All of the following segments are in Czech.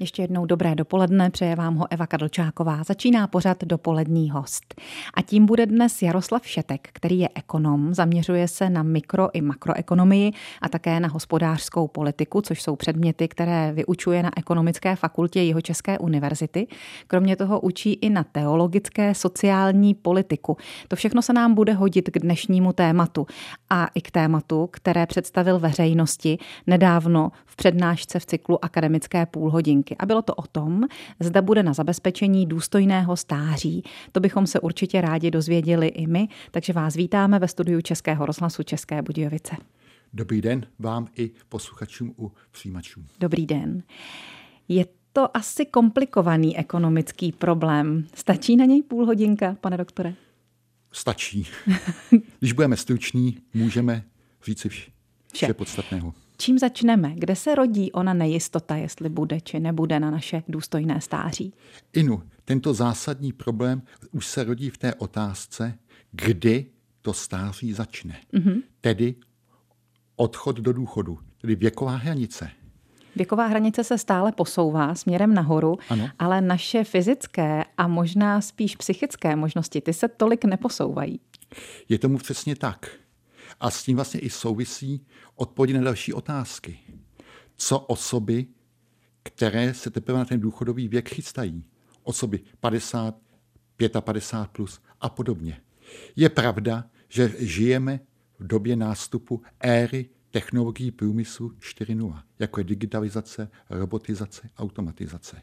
Ještě jednou dobré dopoledne, přeje vám ho Eva Kadlčáková. Začíná pořad dopolední host. A tím bude dnes Jaroslav Šetek, který je ekonom, zaměřuje se na mikro i makroekonomii a také na hospodářskou politiku, což jsou předměty, které vyučuje na ekonomické fakultě Jeho České univerzity. Kromě toho učí i na teologické sociální politiku. To všechno se nám bude hodit k dnešnímu tématu a i k tématu, které představil veřejnosti nedávno v přednášce v cyklu Akademické půlhodinky myšlenky. A bylo to o tom, zda bude na zabezpečení důstojného stáří. To bychom se určitě rádi dozvěděli i my, takže vás vítáme ve studiu Českého rozhlasu České Budějovice. Dobrý den vám i posluchačům u přijímačů. Dobrý den. Je to asi komplikovaný ekonomický problém. Stačí na něj půl hodinka, pane doktore? Stačí. Když budeme struční, můžeme říci vše, vše podstatného. Čím začneme? Kde se rodí ona nejistota, jestli bude či nebude na naše důstojné stáří? Inu, tento zásadní problém už se rodí v té otázce, kdy to stáří začne. Mm-hmm. Tedy odchod do důchodu, tedy věková hranice. Věková hranice se stále posouvá směrem nahoru, ano. ale naše fyzické a možná spíš psychické možnosti, ty se tolik neposouvají. Je tomu přesně tak. A s tím vlastně i souvisí odpovědi na další otázky. Co osoby, které se teprve na ten důchodový věk chystají? Osoby 50, 55 plus a podobně. Je pravda, že žijeme v době nástupu éry technologií průmyslu 4.0, jako je digitalizace, robotizace, automatizace.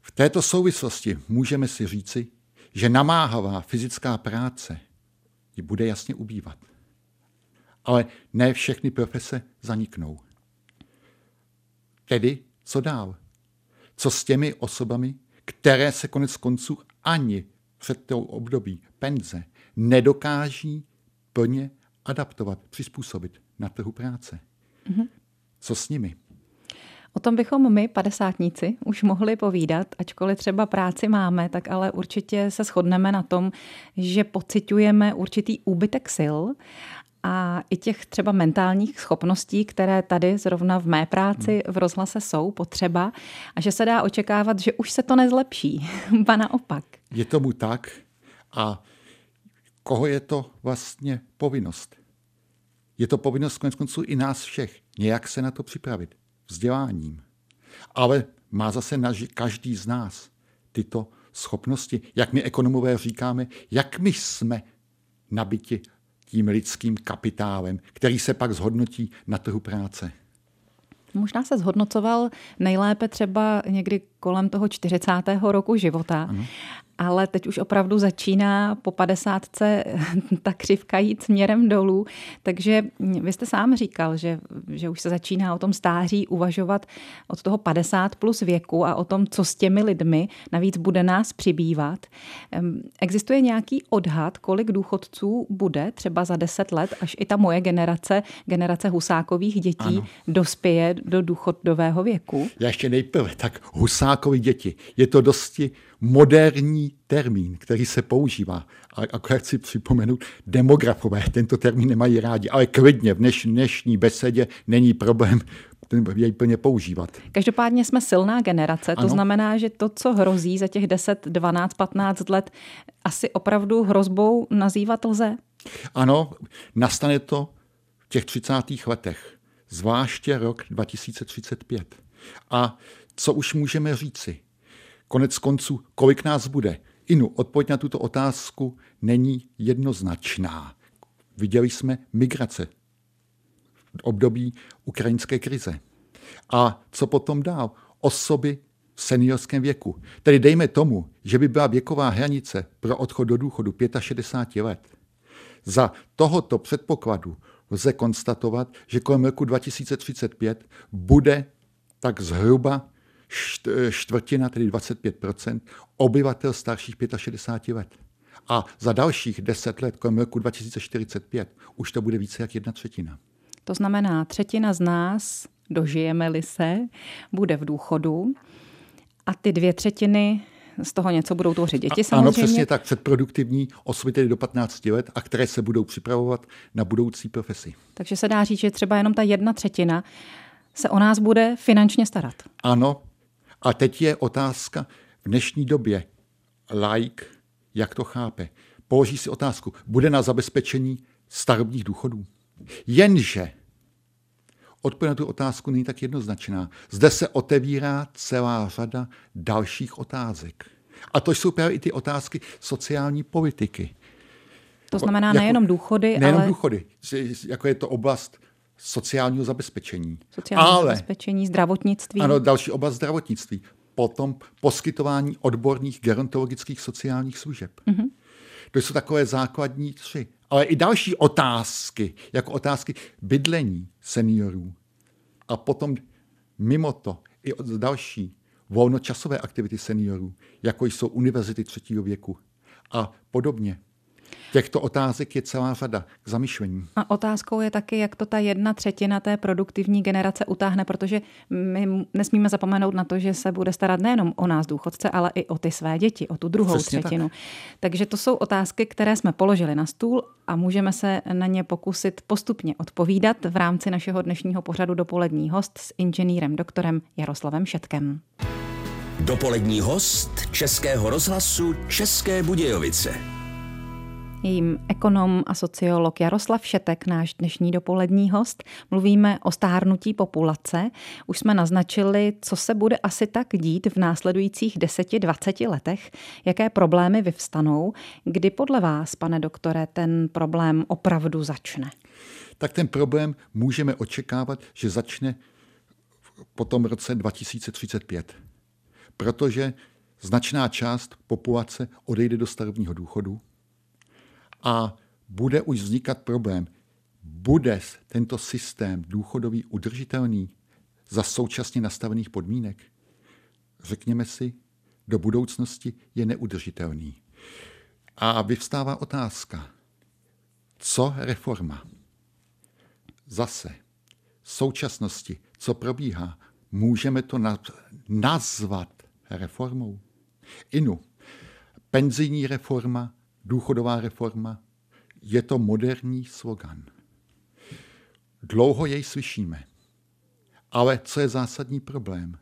V této souvislosti můžeme si říci, že namáhavá fyzická práce ji bude jasně ubývat ale ne všechny profese zaniknou. Tedy, co dál? Co s těmi osobami, které se konec konců ani před tou období penze nedokáží plně adaptovat, přizpůsobit na trhu práce? Mm-hmm. Co s nimi? O tom bychom my, padesátníci, už mohli povídat, ačkoliv třeba práci máme, tak ale určitě se shodneme na tom, že pociťujeme určitý úbytek sil a i těch třeba mentálních schopností, které tady zrovna v mé práci v rozhlase jsou potřeba a že se dá očekávat, že už se to nezlepší, ba naopak. Je tomu tak a koho je to vlastně povinnost? Je to povinnost konec konců i nás všech, nějak se na to připravit, vzděláním. Ale má zase každý z nás tyto schopnosti, jak my ekonomové říkáme, jak my jsme nabiti tím lidským kapitálem, který se pak zhodnotí na trhu práce. Možná se zhodnocoval nejlépe třeba někdy kolem toho 40. roku života. Ano ale teď už opravdu začíná po padesátce ta křivka jít směrem dolů. Takže vy jste sám říkal, že, že už se začíná o tom stáří uvažovat od toho 50 plus věku a o tom, co s těmi lidmi navíc bude nás přibývat. Existuje nějaký odhad, kolik důchodců bude třeba za 10 let, až i ta moje generace, generace husákových dětí, ano. dospěje do důchodového věku? Já ještě nejprve, tak husákovi děti. Je to dosti moderní termín, který se používá. A akorát chci připomenout, demografové tento termín nemají rádi, ale klidně v dneš, dnešní besedě není problém jej plně používat. Každopádně jsme silná generace, ano. to znamená, že to, co hrozí za těch 10, 12, 15 let, asi opravdu hrozbou nazývat lze? Ano, nastane to v těch 30. letech, zvláště rok 2035. A co už můžeme říci? Konec konců, kolik nás bude? Inu, odpověď na tuto otázku není jednoznačná. Viděli jsme migrace v období ukrajinské krize. A co potom dál? Osoby v seniorském věku. Tedy dejme tomu, že by byla věková hranice pro odchod do důchodu 65 let. Za tohoto předpokladu lze konstatovat, že kolem roku 2035 bude tak zhruba čtvrtina, tedy 25% obyvatel starších 65 let. A za dalších 10 let, kolem roku 2045, už to bude více jak jedna třetina. To znamená, třetina z nás, dožijeme-li se, bude v důchodu a ty dvě třetiny z toho něco budou tvořit děti samozřejmě. Ano, přesně tak, předproduktivní osoby tedy do 15 let a které se budou připravovat na budoucí profesi. Takže se dá říct, že třeba jenom ta jedna třetina se o nás bude finančně starat. Ano, A teď je otázka v dnešní době, like, jak to chápe, položí si otázku, bude na zabezpečení starobních důchodů. Jenže odpověď na tu otázku není tak jednoznačná. Zde se otevírá celá řada dalších otázek. A to jsou právě i ty otázky sociální politiky. To znamená jako, nejenom důchody, nejenom ale... důchody, jako je to oblast sociálního zabezpečení. Sociální ale, zabezpečení, zdravotnictví. Ano, další oblast zdravotnictví. Potom poskytování odborných gerontologických sociálních služeb. Mm-hmm. To jsou takové základní tři. Ale i další otázky, jako otázky bydlení seniorů. A potom mimo to i další volnočasové aktivity seniorů, jako jsou univerzity třetího věku a podobně. Těchto otázek je celá řada k zamyšlení. A otázkou je taky, jak to ta jedna třetina té produktivní generace utáhne, protože my nesmíme zapomenout na to, že se bude starat nejenom o nás důchodce, ale i o ty své děti, o tu druhou Přesně třetinu. Tak. Takže to jsou otázky, které jsme položili na stůl a můžeme se na ně pokusit postupně odpovídat v rámci našeho dnešního pořadu Dopolední host s inženýrem doktorem Jaroslavem Šetkem. Dopolední host Českého rozhlasu České Budějovice je jím ekonom a sociolog Jaroslav Šetek, náš dnešní dopolední host. Mluvíme o stárnutí populace. Už jsme naznačili, co se bude asi tak dít v následujících 10-20 letech, jaké problémy vyvstanou. Kdy podle vás, pane doktore, ten problém opravdu začne? Tak ten problém můžeme očekávat, že začne po tom roce 2035. Protože značná část populace odejde do starobního důchodu, a bude už vznikat problém. Bude tento systém důchodový udržitelný za současně nastavených podmínek? Řekněme si, do budoucnosti je neudržitelný. A vyvstává otázka, co reforma? Zase, v současnosti, co probíhá, můžeme to nazvat reformou? Inu, penzijní reforma, důchodová reforma, je to moderní slogan. Dlouho jej slyšíme. Ale co je zásadní problém?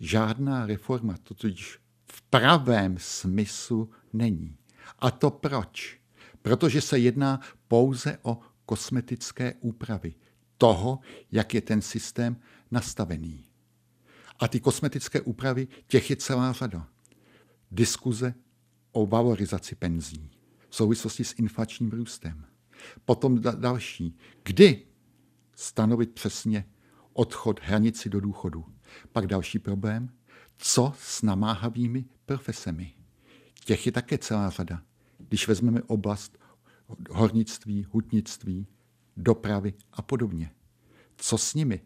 Žádná reforma to totiž v pravém smyslu není. A to proč? Protože se jedná pouze o kosmetické úpravy toho, jak je ten systém nastavený. A ty kosmetické úpravy, těch je celá řada. Diskuze o valorizaci penzí v souvislosti s inflačním růstem. Potom da- další. Kdy stanovit přesně odchod hranici do důchodu? Pak další problém. Co s namáhavými profesemi? Těch je také celá řada. Když vezmeme oblast hornictví, hutnictví, dopravy a podobně. Co s nimi?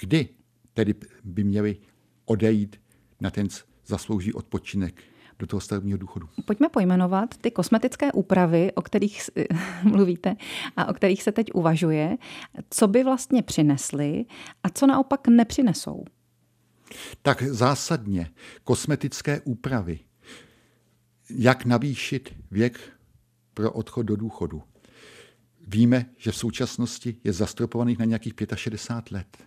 Kdy tedy by měli odejít na ten zaslouží odpočinek do toho stavebního důchodu. Pojďme pojmenovat ty kosmetické úpravy, o kterých mluvíte a o kterých se teď uvažuje, co by vlastně přinesly a co naopak nepřinesou. Tak zásadně kosmetické úpravy. Jak navýšit věk pro odchod do důchodu? Víme, že v současnosti je zastropovaných na nějakých 65 let.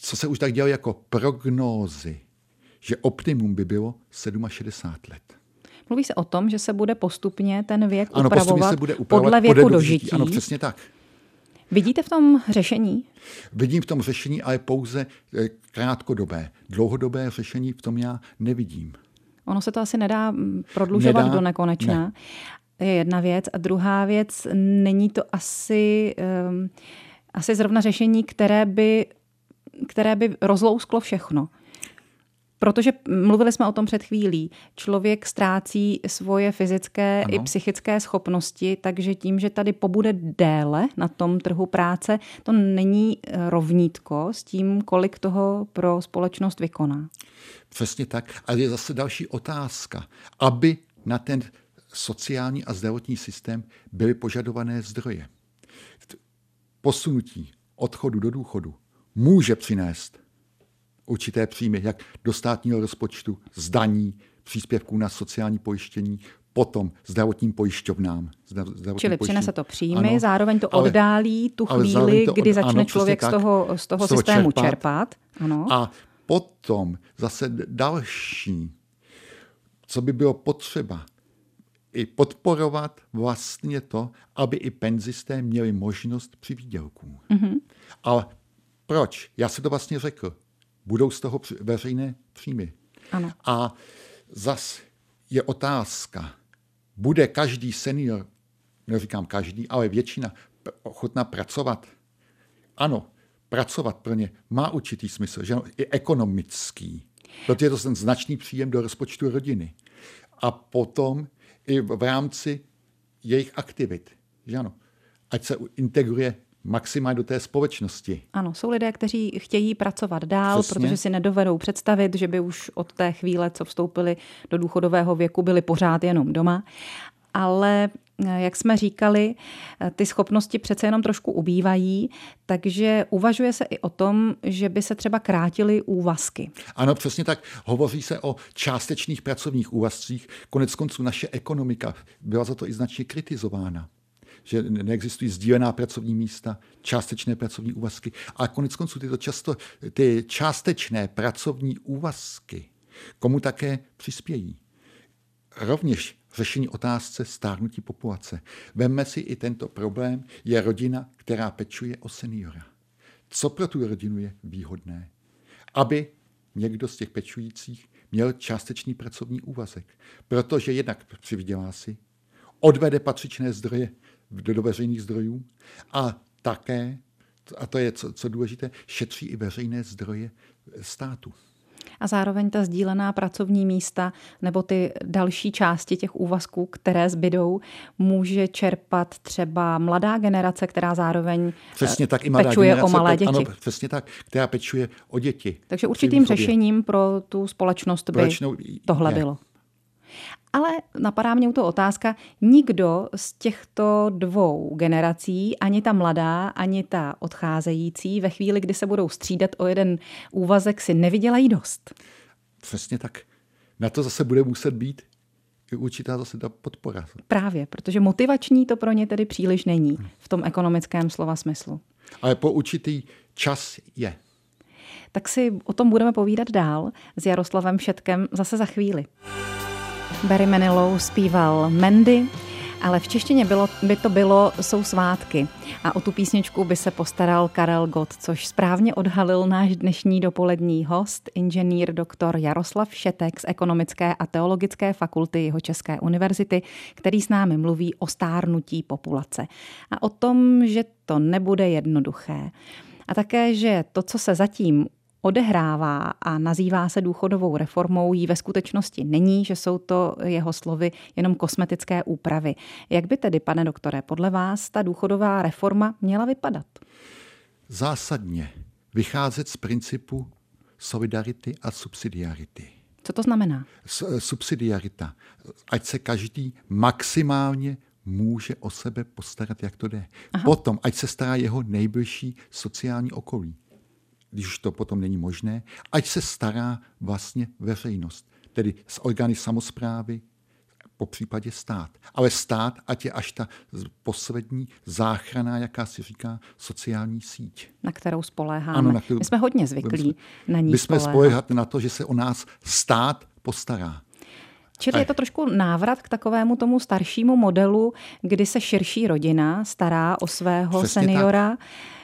Co se už tak dělalo jako prognózy, že optimum by bylo 67 let. Mluví se o tom, že se bude postupně ten věk ano, upravovat, se bude upravovat podle věku podle dožití. Ano, přesně tak. Vidíte v tom řešení? Vidím v tom řešení, ale pouze eh, krátkodobé. Dlouhodobé řešení v tom já nevidím. Ono se to asi nedá mm, prodlužovat nedá, do nekonečna. Ne. Je jedna věc. A druhá věc, není to asi, um, asi zrovna řešení, které by, které by rozlousklo všechno. Protože mluvili jsme o tom před chvílí. Člověk ztrácí svoje fyzické ano. i psychické schopnosti, takže tím, že tady pobude déle na tom trhu práce, to není eh, rovnítko s tím, kolik toho pro společnost vykoná. Přesně tak. A je zase další otázka. Aby na ten sociální a zdravotní systém byly požadované zdroje. Posunutí odchodu do důchodu může přinést určité příjmy, jak do státního rozpočtu, zdaní, příspěvků na sociální pojištění, potom zdravotním pojišťovnám. Zdravotním Čili přinese to příjmy, ano, zároveň to oddálí tu chvíli, to od, kdy začne ano, člověk z toho, z toho, z toho systému čerpat. čerpat. Ano. A potom zase další, co by bylo potřeba, i podporovat vlastně to, aby i penzisté měli možnost při výdělků. Mm-hmm. Ale proč? Já si to vlastně řekl. Budou z toho veřejné příjmy. Ano. A zas je otázka, bude každý senior, neříkám každý, ale většina ochotná pracovat? Ano, pracovat pro ně má určitý smysl, že i ekonomický, protože je to ten značný příjem do rozpočtu rodiny. A potom i v rámci jejich aktivit. Že ano? Ať se integruje maximálně do té společnosti. Ano, jsou lidé, kteří chtějí pracovat dál, Přesně. protože si nedovedou představit, že by už od té chvíle, co vstoupili do důchodového věku, byli pořád jenom doma. Ale jak jsme říkali, ty schopnosti přece jenom trošku ubývají, takže uvažuje se i o tom, že by se třeba krátily úvazky. Ano, přesně tak. Hovoří se o částečných pracovních úvazcích. Konec konců naše ekonomika byla za to i značně kritizována že neexistují sdílená pracovní místa, částečné pracovní úvazky. A konec konců tyto často, ty částečné pracovní úvazky komu také přispějí? Rovněž řešení otázce stárnutí populace. Vemme si i tento problém, je rodina, která pečuje o seniora. Co pro tu rodinu je výhodné? Aby někdo z těch pečujících měl částečný pracovní úvazek, protože jednak přivydělá si, odvede patřičné zdroje do, do veřejných zdrojů a také, a to je co, co důležité, šetří i veřejné zdroje státu a zároveň ta sdílená pracovní místa nebo ty další části těch úvazků, které zbydou, může čerpat třeba mladá generace, která zároveň přesně tak, i mladá pečuje generace, o malé děti. Ano, přesně tak, která pečuje o děti. Takže určitým řešením pro tu společnost by Společnou, tohle je. bylo. Ale napadá mě u toho otázka, nikdo z těchto dvou generací, ani ta mladá, ani ta odcházející, ve chvíli, kdy se budou střídat o jeden úvazek, si nevydělají dost. Přesně tak. Na to zase bude muset být určitá zase ta podpora. Právě, protože motivační to pro ně tedy příliš není v tom ekonomickém slova smyslu. Ale po určitý čas je. Tak si o tom budeme povídat dál s Jaroslavem Šetkem zase za chvíli. Barry Manilow zpíval Mandy, ale v češtině bylo, by to bylo Jsou svátky. A o tu písničku by se postaral Karel Gott, což správně odhalil náš dnešní dopolední host, inženýr doktor Jaroslav Šetek z Ekonomické a teologické fakulty jeho České univerzity, který s námi mluví o stárnutí populace a o tom, že to nebude jednoduché. A také, že to, co se zatím odehrává a nazývá se důchodovou reformou, jí ve skutečnosti není, že jsou to jeho slovy jenom kosmetické úpravy. Jak by tedy, pane doktore, podle vás ta důchodová reforma měla vypadat? Zásadně vycházet z principu solidarity a subsidiarity. Co to znamená? S, subsidiarita. Ať se každý maximálně může o sebe postarat, jak to jde. Aha. Potom, ať se stará jeho nejbližší sociální okolí když už to potom není možné, ať se stará vlastně veřejnost, tedy z orgány samozprávy, po případě stát. Ale stát, ať je až ta poslední záchrana, jaká si říká, sociální síť. Na kterou spoléháme. Ano, na kterou, My jsme hodně zvyklí jsme, na ní My jsme spoléhat na to, že se o nás stát postará. Čili je to trošku návrat k takovému tomu staršímu modelu, kdy se širší rodina stará o svého Přesně seniora.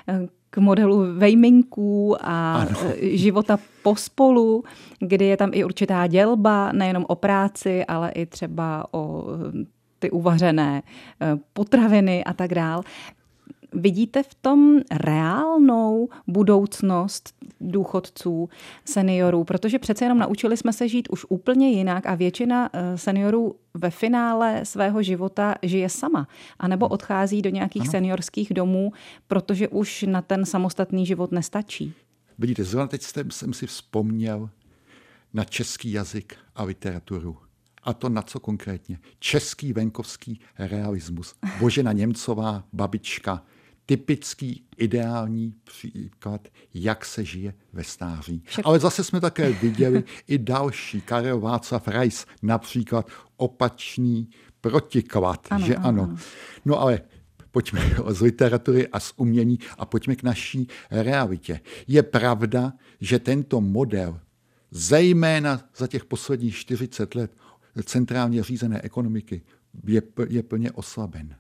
Tak k modelu vejminků a ano. E, života pospolu, kdy je tam i určitá dělba, nejenom o práci, ale i třeba o e, ty uvařené e, potraviny a tak dál. Vidíte v tom reálnou budoucnost důchodců, seniorů? Protože přece jenom naučili jsme se žít už úplně jinak a většina eh, seniorů ve finále svého života žije sama, anebo hmm. odchází do nějakých ano. seniorských domů, protože už na ten samostatný život nestačí. Vidíte, zrovna teď jsem si vzpomněl na český jazyk a literaturu. A to na co konkrétně? Český venkovský realismus. Božena Němcová, babička, typický ideální příklad, jak se žije ve stáří. Však... Ale zase jsme také viděli i další, Karel Václav Reis, například opačný protiklad, ano, že ano. ano. No ale pojďme z literatury a z umění a pojďme k naší realitě. Je pravda, že tento model, zejména za těch posledních 40 let centrálně řízené ekonomiky, je, je plně oslaben.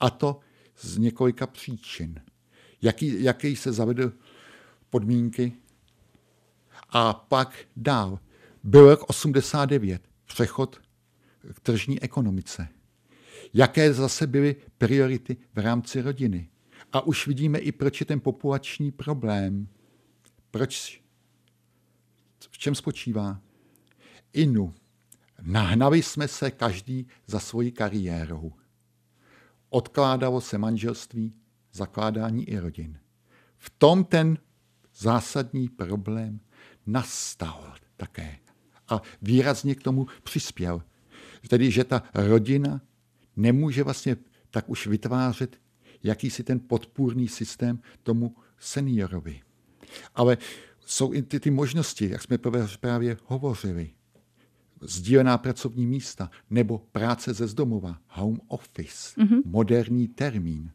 A to z několika příčin. Jaký, jaký se zavedl podmínky a pak dál. Byl rok 89, přechod k tržní ekonomice. Jaké zase byly priority v rámci rodiny. A už vidíme i, proč je ten populační problém. Proč? V čem spočívá? Inu. Nahnali jsme se každý za svoji kariérou. Odkládalo se manželství, zakládání i rodin. V tom ten zásadní problém nastal také. A výrazně k tomu přispěl. Tedy, že ta rodina nemůže vlastně tak už vytvářet jakýsi ten podpůrný systém tomu seniorovi. Ale jsou i ty, ty možnosti, jak jsme právě hovořili sdílená pracovní místa nebo práce ze zdomova, home office, mm-hmm. moderní termín.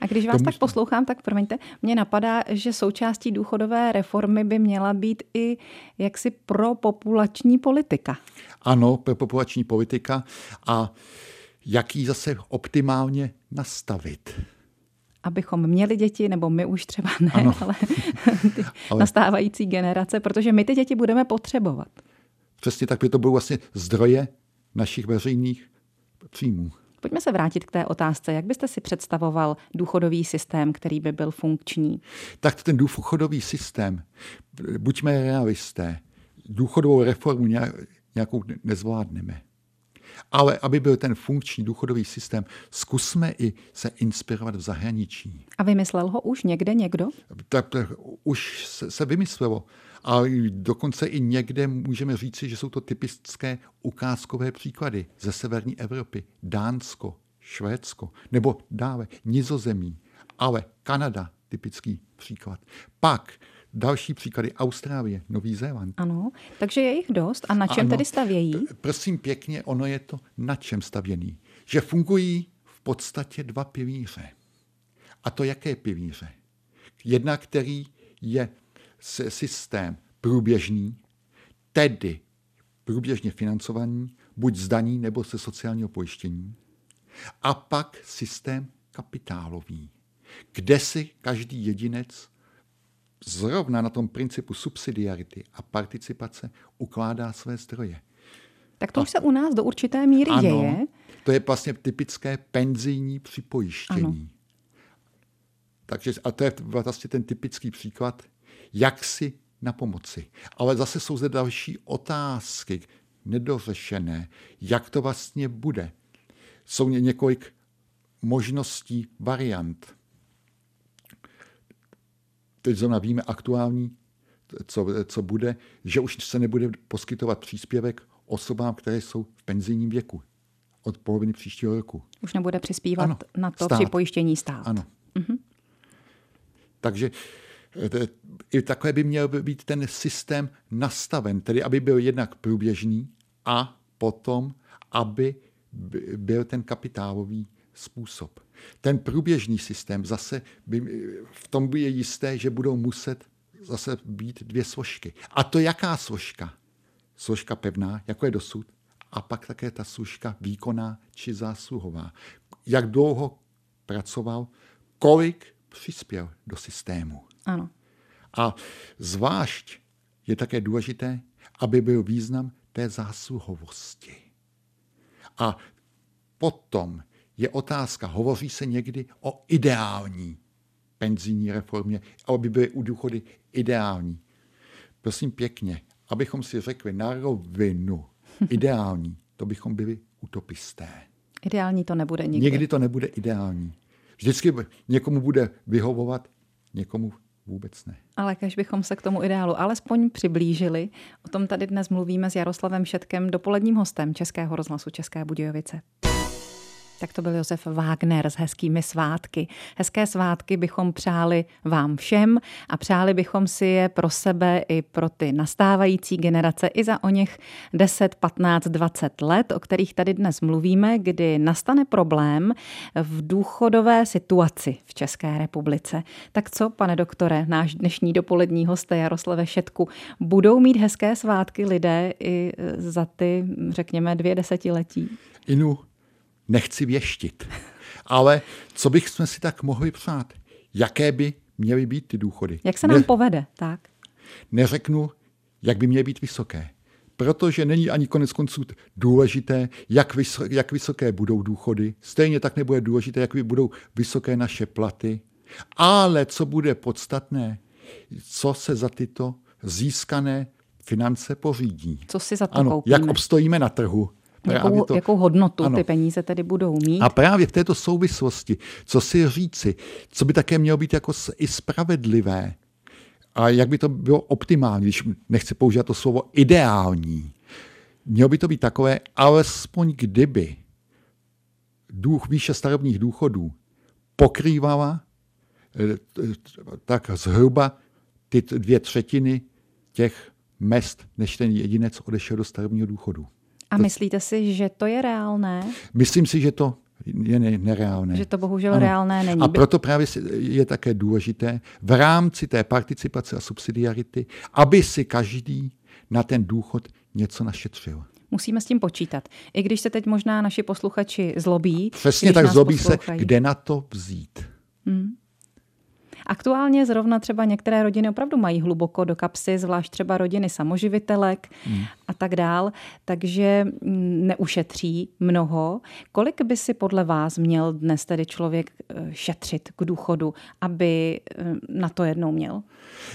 A když vás Tomu... tak poslouchám, tak promiňte, mě napadá, že součástí důchodové reformy by měla být i jaksi pro populační politika. Ano, pro populační politika a jak ji zase optimálně nastavit. Abychom měli děti, nebo my už třeba ne, ano. ale ty ale... nastávající generace, protože my ty děti budeme potřebovat. Přesně tak by to bylo vlastně zdroje našich veřejných příjmů. Pojďme se vrátit k té otázce. Jak byste si představoval důchodový systém, který by byl funkční? Tak ten důchodový systém, buďme realisté, důchodovou reformu nějakou nezvládneme. Ale aby byl ten funkční důchodový systém, zkusme i se inspirovat v zahraničí. A vymyslel ho už někde někdo? Tak, tak už se, se vymyslelo. A dokonce i někde můžeme říci, že jsou to typické ukázkové příklady ze severní Evropy. Dánsko, Švédsko, nebo dále Nizozemí, ale Kanada, typický příklad. Pak další příklady Austrálie, Nový Zéland. Ano, takže je jich dost. A na čem ano, tedy stavějí? Prosím pěkně, ono je to na čem stavěný. Že fungují v podstatě dva pilíře. A to jaké pilíře? Jedna, který je systém průběžný, tedy průběžně financovaný, buď z daní nebo se sociálního pojištění. A pak systém kapitálový, kde si každý jedinec zrovna na tom principu subsidiarity a participace ukládá své zdroje. Tak to a, už se u nás do určité míry ano, děje. To je vlastně typické penzijní připojištění. Ano. Takže, a to je vlastně ten typický příklad, jak si na pomoci. Ale zase jsou zde další otázky, nedořešené, jak to vlastně bude. Jsou několik možností, variant. Teď zrovna víme aktuální, co, co bude, že už se nebude poskytovat příspěvek osobám, které jsou v penzijním věku od poloviny příštího roku. Už nebude přispívat ano, na to stát. připojištění stát. Ano. Mhm. Takže i takhle by měl být ten systém nastaven, tedy aby byl jednak průběžný a potom, aby byl ten kapitálový způsob. Ten průběžný systém zase by, v tom by je jisté, že budou muset zase být dvě složky. A to jaká složka? Složka pevná, jako je dosud, a pak také ta složka výkonná či zásluhová. Jak dlouho pracoval, kolik přispěl do systému. Ano. A zvlášť je také důležité, aby byl význam té zásluhovosti. A potom je otázka, hovoří se někdy o ideální penzijní reformě, aby byly u důchody ideální. Prosím pěkně, abychom si řekli na rovinu ideální, to bychom byli utopisté. Ideální to nebude nikdy. Nikdy to nebude ideální. Vždycky někomu bude vyhovovat, někomu vůbec ne. Ale když bychom se k tomu ideálu alespoň přiblížili, o tom tady dnes mluvíme s Jaroslavem Šetkem, dopoledním hostem Českého rozhlasu České Budějovice. Tak to byl Josef Wagner s hezkými svátky. Hezké svátky bychom přáli vám všem a přáli bychom si je pro sebe i pro ty nastávající generace i za o něch 10, 15, 20 let, o kterých tady dnes mluvíme, kdy nastane problém v důchodové situaci v České republice. Tak co, pane doktore, náš dnešní dopolední hosté Jaroslave Šetku, budou mít hezké svátky lidé i za ty, řekněme, dvě desetiletí? Inu, nechci věštit. Ale co bychom si tak mohli přát? Jaké by měly být ty důchody? Jak se nám ne, povede, tak? Neřeknu, jak by měly být vysoké. Protože není ani konec konců důležité, jak, vys- jak vysoké budou důchody. Stejně tak nebude důležité, jak budou vysoké naše platy. Ale co bude podstatné, co se za tyto získané finance pořídí. Co si za to ano, koupíme? Jak obstojíme na trhu. Jakou, to, jakou hodnotu ano. ty peníze tedy budou mít? A právě v této souvislosti, co si říci, co by také mělo být jako i spravedlivé a jak by to bylo optimální, když nechci použít to slovo ideální, mělo by to být takové, alespoň kdyby duch výše starobních důchodů pokrývala eh, tak zhruba ty dvě třetiny těch mest, než ten jedinec odešel do starobního důchodu. A myslíte si, že to je reálné? Myslím si, že to je nereálné. Že to bohužel ano. reálné není. A proto právě je také důležité v rámci té participace a subsidiarity, aby si každý na ten důchod něco našetřil. Musíme s tím počítat. I když se teď možná naši posluchači zlobí. Přesně tak zlobí poslouchají. se, kde na to vzít. Hmm. Aktuálně zrovna třeba některé rodiny opravdu mají hluboko do kapsy, zvlášť třeba rodiny samoživitelek hmm. a tak dál, takže neušetří mnoho. Kolik by si podle vás měl dnes tedy člověk eh, šetřit k důchodu, aby eh, na to jednou měl?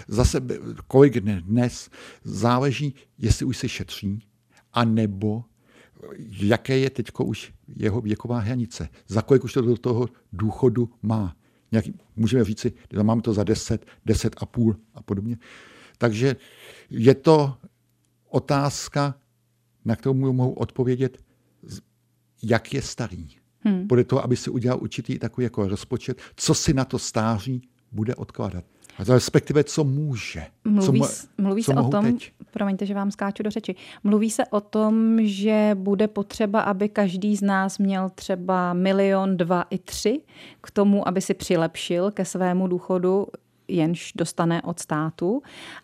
Zase kolik dnes záleží, jestli už si šetří, a nebo jaké je teď už jeho věková hranice, za kolik už to do toho důchodu má nějaký, můžeme říci, máme to za 10, 10 a půl a podobně. Takže je to otázka, na kterou mohu odpovědět, jak je starý. Hmm. Bude to, aby si udělal určitý takový jako rozpočet, co si na to stáří bude odkládat. Respektive, co může. Mluví, co, mluví co se o tom, teď. Promiňte, že vám skáču do řeči, mluví se o tom, že bude potřeba, aby každý z nás měl třeba milion, dva i tři k tomu, aby si přilepšil ke svému důchodu jenž dostane od státu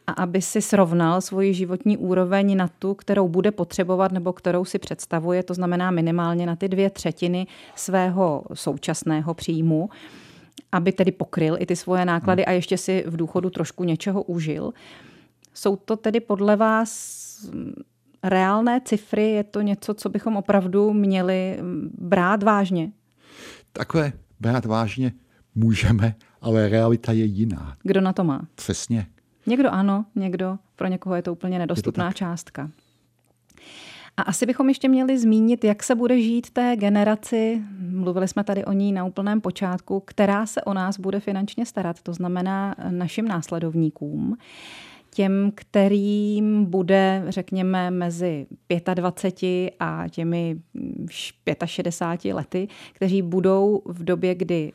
a aby si srovnal svoji životní úroveň na tu, kterou bude potřebovat nebo kterou si představuje, to znamená minimálně na ty dvě třetiny svého současného příjmu aby tedy pokryl i ty svoje náklady a ještě si v důchodu trošku něčeho užil. Jsou to tedy podle vás reálné cifry? Je to něco, co bychom opravdu měli brát vážně? Takové brát vážně můžeme, ale realita je jiná. Kdo na to má? Přesně. Někdo ano, někdo, pro někoho je to úplně nedostupná to částka. A asi bychom ještě měli zmínit, jak se bude žít té generaci, mluvili jsme tady o ní na úplném počátku, která se o nás bude finančně starat, to znamená našim následovníkům těm, kterým bude, řekněme, mezi 25 a těmi 65 lety, kteří budou v době, kdy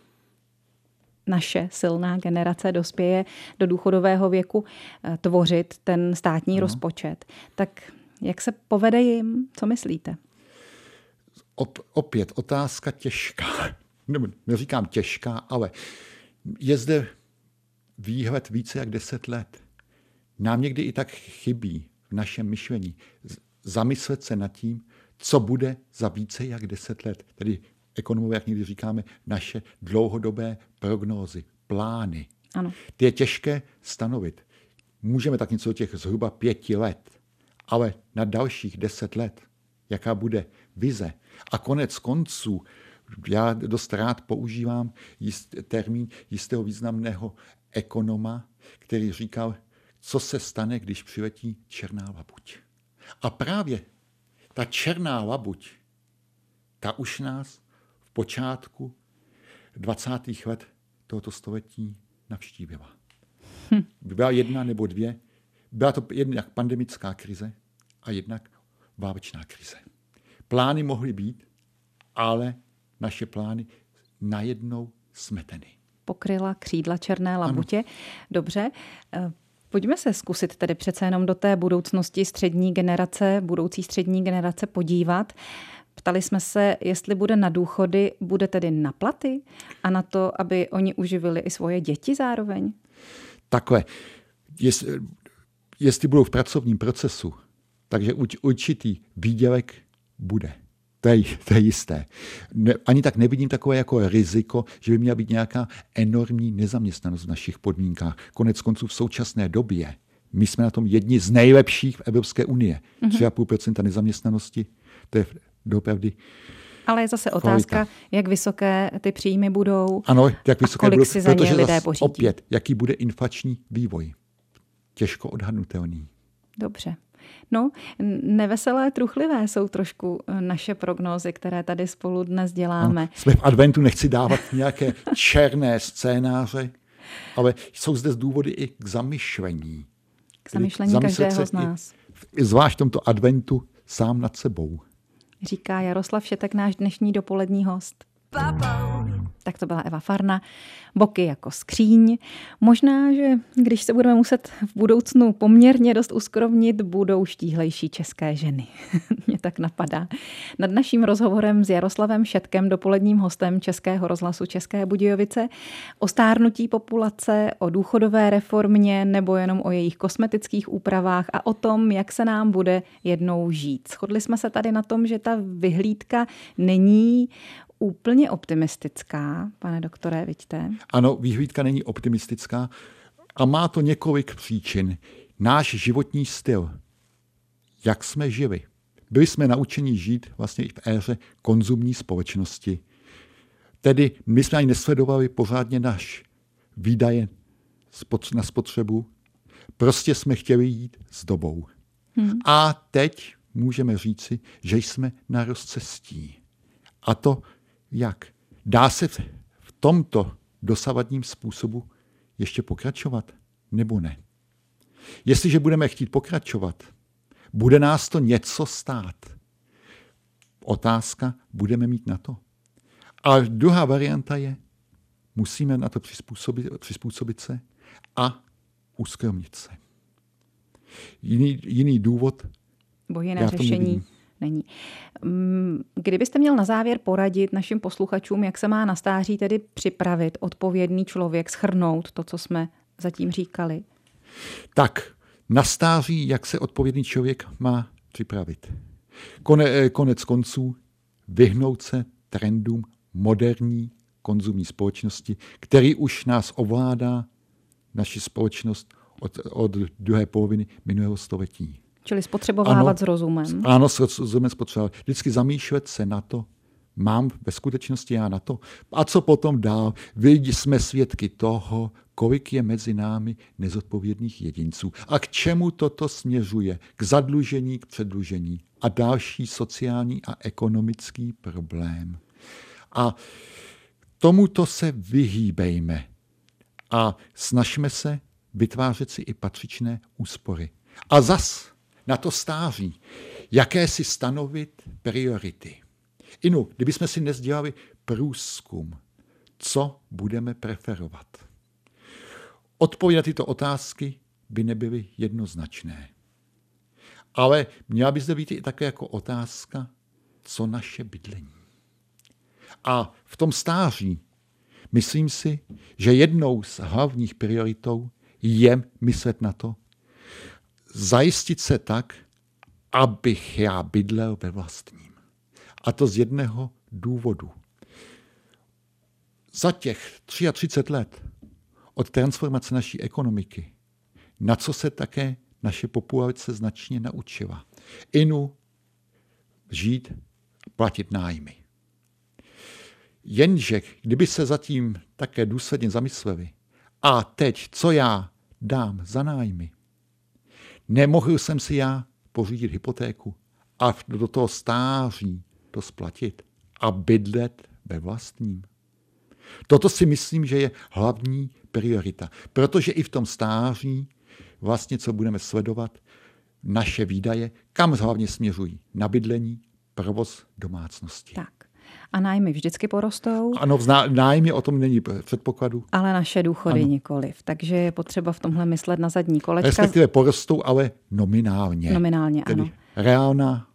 naše silná generace dospěje do důchodového věku eh, tvořit ten státní ano. rozpočet. Tak jak se povede jim? Co myslíte? Op, opět otázka těžká. Neříkám těžká, ale je zde výhled více jak deset let. Nám někdy i tak chybí v našem myšlení zamyslet se nad tím, co bude za více jak deset let. Tedy ekonomové, jak někdy říkáme, naše dlouhodobé prognózy, plány. Ano. Ty je těžké stanovit. Můžeme tak něco těch zhruba pěti let ale na dalších deset let, jaká bude vize. A konec konců, já dost rád používám jist, termín jistého významného ekonoma, který říkal, co se stane, když přiletí černá labuť. A právě ta černá labuť, ta už nás v počátku 20. let tohoto století navštívila. Hm. Byla jedna nebo dvě byla to jednak pandemická krize a jednak válečná krize. Plány mohly být, ale naše plány najednou smeteny. Pokryla křídla černé labutě. Ano. Dobře. Pojďme se zkusit tedy přece jenom do té budoucnosti střední generace, budoucí střední generace podívat. Ptali jsme se, jestli bude na důchody, bude tedy na platy a na to, aby oni uživili i svoje děti zároveň? Takhle, jestli, jestli budou v pracovním procesu, takže určitý výdělek bude. To je, to je jisté. Ne, ani tak nevidím takové jako riziko, že by měla být nějaká enormní nezaměstnanost v našich podmínkách. Konec konců v současné době my jsme na tom jedni z nejlepších v Evropské unie. Mm-hmm. 3,5% nezaměstnanosti, to je doopravdy ale je zase otázka, kvalita. jak vysoké ty příjmy budou. Ano, jak vysoké kolik budou, si za protože lidé pořídí. opět, jaký bude inflační vývoj. Těžko odhadnutelný. Dobře. No, neveselé, truchlivé jsou trošku eh, naše prognózy, které tady spolu dnes děláme. Ano, jsme v adventu, nechci dávat nějaké černé scénáře, ale jsou zde důvody i k zamyšlení. K zamyšlení každého z nás. I, zvlášť v tomto adventu sám nad sebou. Říká Jaroslav Šetek, náš dnešní dopolední host. Tak to byla Eva Farna. Boky jako skříň. Možná, že když se budeme muset v budoucnu poměrně dost uskrovnit, budou štíhlejší české ženy. Mě tak napadá. Nad naším rozhovorem s Jaroslavem Šetkem, dopoledním hostem Českého rozhlasu České Budějovice, o stárnutí populace, o důchodové reformě nebo jenom o jejich kosmetických úpravách a o tom, jak se nám bude jednou žít. Shodli jsme se tady na tom, že ta vyhlídka není úplně optimistická, pane doktore, vidíte? Ano, výhlídka není optimistická a má to několik příčin. Náš životní styl, jak jsme žili. Byli jsme naučeni žít vlastně i v éře konzumní společnosti. Tedy my jsme ani nesledovali pořádně náš výdaje na spotřebu. Prostě jsme chtěli jít s dobou. Hmm. A teď můžeme říci, že jsme na rozcestí. A to jak? Dá se v tomto dosavadním způsobu ještě pokračovat nebo ne? Jestliže budeme chtít pokračovat, bude nás to něco stát. Otázka, budeme mít na to. A druhá varianta je, musíme na to přizpůsobit, přizpůsobit se a uskromnit se. Jiný, jiný důvod. Bo jiné řešení nevidím není. Mm, kdybyste měl na závěr poradit našim posluchačům, jak se má na stáří tedy připravit odpovědný člověk, schrnout to, co jsme zatím říkali? Tak, na stáří, jak se odpovědný člověk má připravit. Kone, eh, konec konců vyhnout se trendům moderní konzumní společnosti, který už nás ovládá naši společnost od, od druhé poloviny minulého století. Čili spotřebovávat ano, s rozumem. Ano, s rozumem spotřebovávat. Vždycky zamýšlet se na to, mám ve skutečnosti já na to. A co potom dál? Vidí jsme svědky toho, kolik je mezi námi nezodpovědných jedinců. A k čemu toto směřuje? K zadlužení, k předlužení. A další sociální a ekonomický problém. A tomuto se vyhýbejme. A snažme se vytvářet si i patřičné úspory. A zas na to stáří, jaké si stanovit priority. Inu, kdybychom si nezdělali průzkum, co budeme preferovat. Odpovědi na tyto otázky by nebyly jednoznačné. Ale měla by zde být i také jako otázka, co naše bydlení. A v tom stáří myslím si, že jednou z hlavních prioritou je myslet na to, zajistit se tak, abych já bydlel ve vlastním. A to z jedného důvodu. Za těch 33 let od transformace naší ekonomiky, na co se také naše populace značně naučila. Inu žít, platit nájmy. Jenže kdyby se zatím také důsledně zamysleli, a teď, co já dám za nájmy, Nemohl jsem si já pořídit hypotéku a do toho stáří to splatit a bydlet ve vlastním. Toto si myslím, že je hlavní priorita, protože i v tom stáří vlastně, co budeme sledovat, naše výdaje, kam hlavně směřují? Na bydlení, provoz domácnosti. Tak. A nájmy vždycky porostou. Ano, v nájmy o tom není předpokladu. Ale naše důchody ano. nikoliv. Takže je potřeba v tomhle myslet na zadní kolečka. Respektive porostou, ale nominálně. Nominálně, Tedy ano. reálná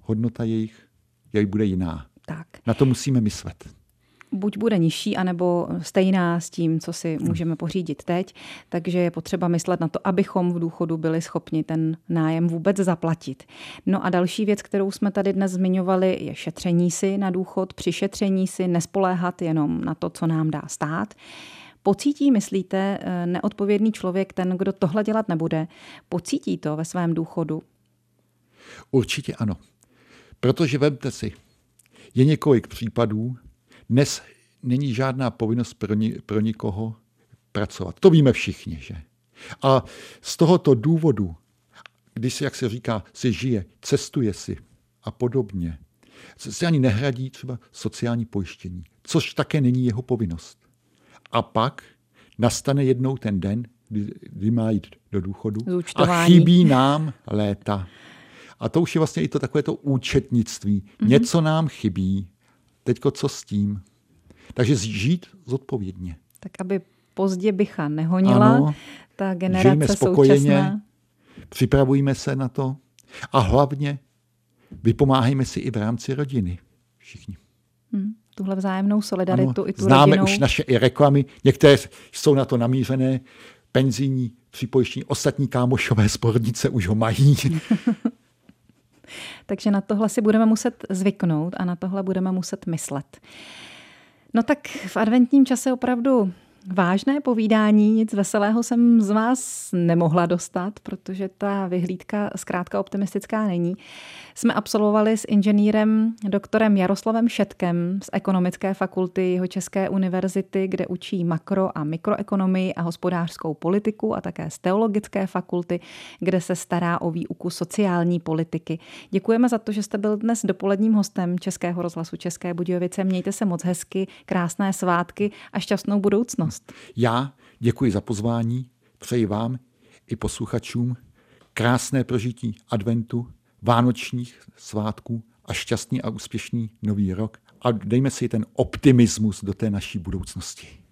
hodnota jejich, jejich bude jiná. Tak. Na to musíme myslet buď bude nižší, anebo stejná s tím, co si můžeme pořídit teď. Takže je potřeba myslet na to, abychom v důchodu byli schopni ten nájem vůbec zaplatit. No a další věc, kterou jsme tady dnes zmiňovali, je šetření si na důchod. Při šetření si nespoléhat jenom na to, co nám dá stát. Pocítí, myslíte, neodpovědný člověk, ten, kdo tohle dělat nebude, pocítí to ve svém důchodu? Určitě ano. Protože vemte si, je několik případů, dnes není žádná povinnost pro, ni, pro nikoho pracovat. To víme všichni, že? A z tohoto důvodu, když si, jak se říká, si žije, cestuje si a podobně, se ani nehradí třeba sociální pojištění, což také není jeho povinnost. A pak nastane jednou ten den, kdy, kdy má jít do důchodu a chybí nám léta. A to už je vlastně i to takové to účetnictví. Mm-hmm. Něco nám chybí, Teďko co s tím? Takže žít zodpovědně. Tak aby pozdě bycha nehonila, ano, ta generace žijeme spokojeně, současná. připravujeme se na to a hlavně vypomáhejme si i v rámci rodiny. Všichni. Hmm, tuhle vzájemnou solidaritu ano, i tu Známe rodinou. už naše i reklamy, některé jsou na to namířené, penzijní připojištění, ostatní kámošové spornice už ho mají. Takže na tohle si budeme muset zvyknout a na tohle budeme muset myslet. No tak v adventním čase opravdu vážné povídání, nic veselého jsem z vás nemohla dostat, protože ta vyhlídka zkrátka optimistická není. Jsme absolvovali s inženýrem doktorem Jaroslavem Šetkem z Ekonomické fakulty jeho České univerzity, kde učí makro- a mikroekonomii a hospodářskou politiku a také z Teologické fakulty, kde se stará o výuku sociální politiky. Děkujeme za to, že jste byl dnes dopoledním hostem Českého rozhlasu České Budějovice. Mějte se moc hezky, krásné svátky a šťastnou budoucnost. Já děkuji za pozvání, přeji vám i posluchačům krásné prožití adventu vánočních svátků a šťastný a úspěšný nový rok a dejme si ten optimismus do té naší budoucnosti.